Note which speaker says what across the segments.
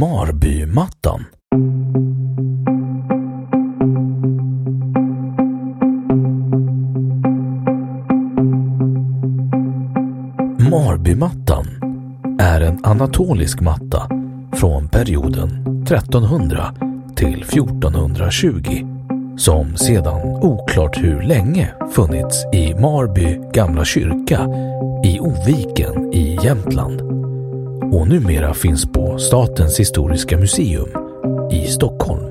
Speaker 1: Marbymattan. Marbymattan är en anatolisk matta från perioden 1300 till 1420 som sedan oklart hur länge funnits i Marby gamla kyrka i Oviken i Jämtland och numera finns på Statens historiska museum i Stockholm.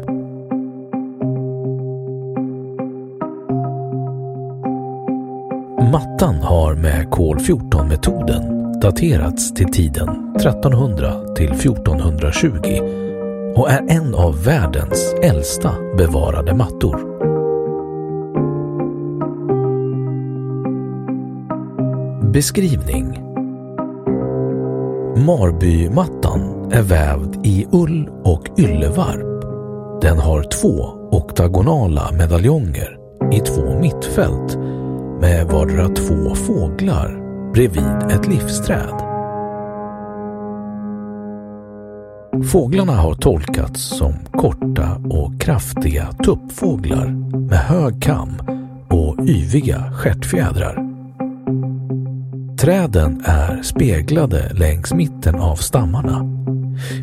Speaker 1: Mattan har med kol-14-metoden daterats till tiden 1300 till 1420 och är en av världens äldsta bevarade mattor. Beskrivning Marbymattan är vävd i ull och yllevarp. Den har två oktagonala medaljonger i två mittfält med vardera två fåglar bredvid ett livsträd. Fåglarna har tolkats som korta och kraftiga tuppfåglar med hög kam och yviga stjärtfjädrar. Träden är speglade längs mitten av stammarna,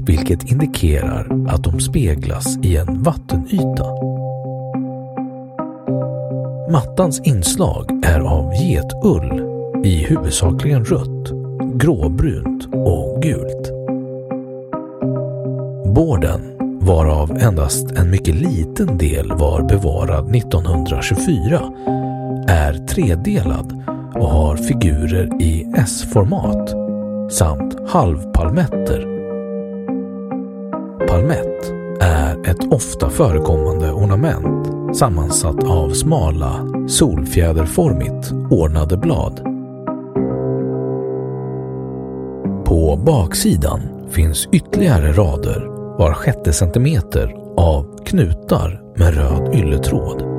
Speaker 1: vilket indikerar att de speglas i en vattenyta. Mattans inslag är av getull i huvudsakligen rött, gråbrunt och gult. Borden, varav endast en mycket liten del var bevarad 1924, är tredelad och har figurer i S-format samt halvpalmetter. Palmett är ett ofta förekommande ornament sammansatt av smala, solfjäderformigt ordnade blad. På baksidan finns ytterligare rader var sjätte centimeter av knutar med röd ylletråd.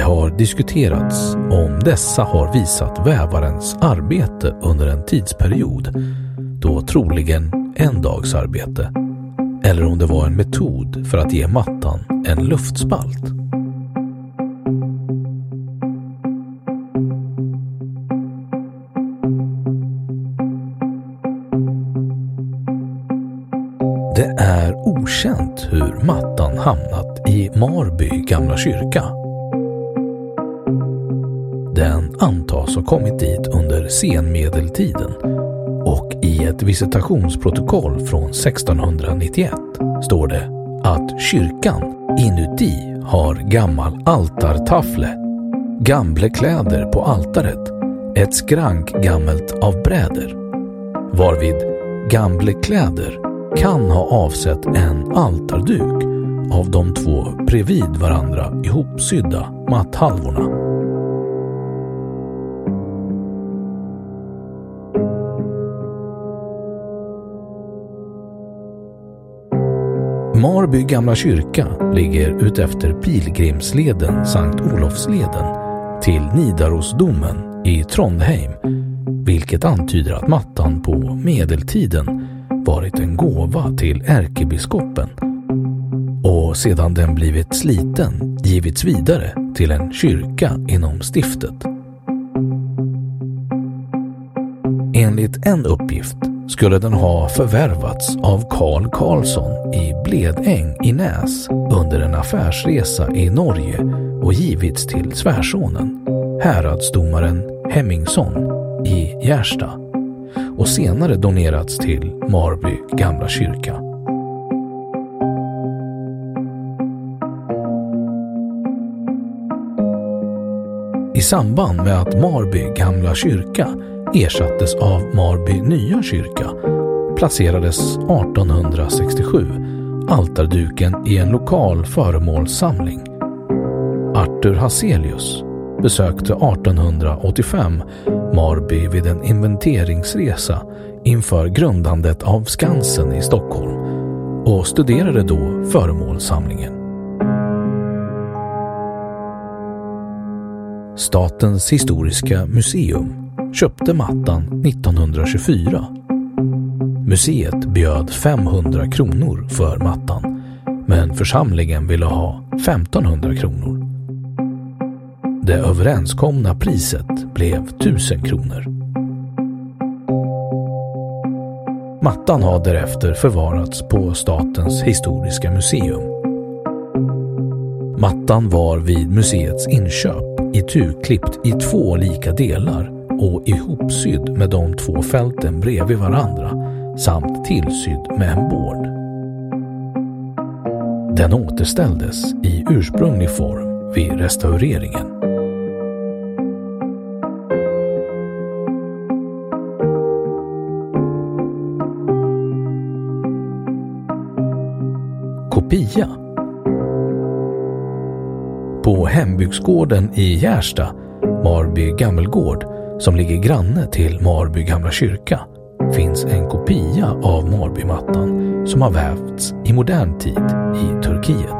Speaker 1: Det har diskuterats om dessa har visat vävarens arbete under en tidsperiod, då troligen en dags arbete, eller om det var en metod för att ge mattan en luftspalt. Det är okänt hur mattan hamnat i Marby gamla kyrka. Antas ha kommit dit under senmedeltiden och i ett visitationsprotokoll från 1691 står det att kyrkan inuti har gammal altartafle, gamle kläder på altaret, ett skrank gammelt av bräder, varvid Gamblekläder kan ha avsett en altarduk av de två bredvid varandra ihopsydda matthalvorna. Marby gamla kyrka ligger utefter Pilgrimsleden Sankt Olofsleden till Nidarosdomen i Trondheim, vilket antyder att mattan på medeltiden varit en gåva till ärkebiskopen och sedan den blivit sliten givits vidare till en kyrka inom stiftet. Enligt en uppgift skulle den ha förvärvats av Karl Karlsson i Bledäng i Näs under en affärsresa i Norge och givits till svärsonen, häradsdomaren Hemmingsson i Gärsta och senare donerats till Marby gamla kyrka. I samband med att Marby gamla kyrka ersattes av Marby nya kyrka placerades 1867 altarduken i en lokal föremålssamling. Arthur Hazelius besökte 1885 Marby vid en inventeringsresa inför grundandet av Skansen i Stockholm och studerade då föremålssamlingen. Statens historiska museum köpte mattan 1924. Museet bjöd 500 kronor för mattan men församlingen ville ha 1500 kronor. Det överenskomna priset blev 1000 kronor. Mattan har därefter förvarats på Statens historiska museum. Mattan var vid museets inköp ituklippt i två lika delar och ihopsydd med de två fälten bredvid varandra samt tillsydd med en bård. Den återställdes i ursprunglig form vid restaureringen. Kopia På hembygdsgården i Gärsta, Marby gammelgård, som ligger granne till Marby gamla kyrka finns en kopia av Marbymattan som har vävts i modern tid i Turkiet.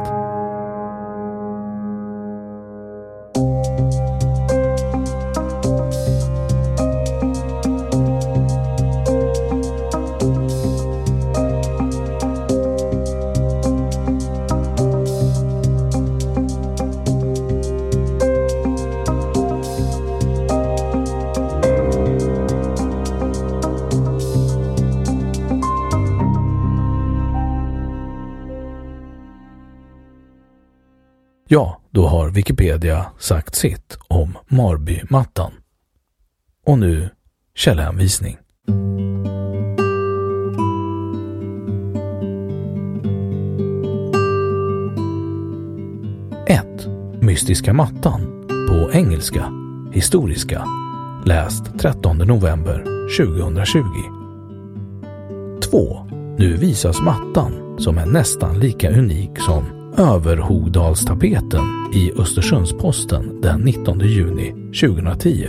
Speaker 1: Ja, då har Wikipedia sagt sitt om Marbymattan. Och nu källhänvisning. Mystiska mattan på engelska, historiska, läst 13 november 2020. 2. Nu visas mattan som är nästan lika unik som Överhogdalstapeten i Östersundsposten den 19 juni 2010.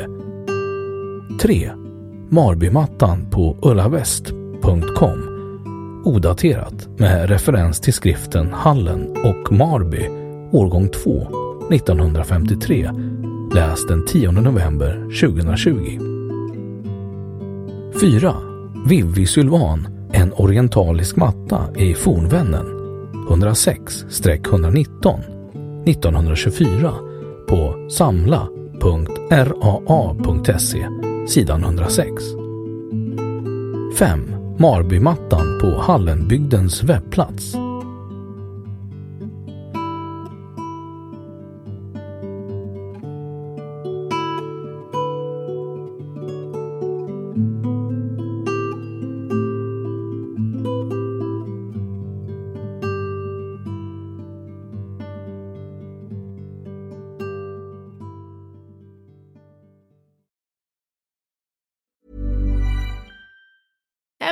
Speaker 1: 3. Marbymattan på ullavest.com Odaterat med referens till skriften Hallen och Marby årgång 2 1953 läst den 10 november 2020. 4. Vivi Sylvan En orientalisk matta i Fornvännen 106-119 1924 på samla.raa.se sidan 106. 5. Marbymattan på Hallenbygdens webbplats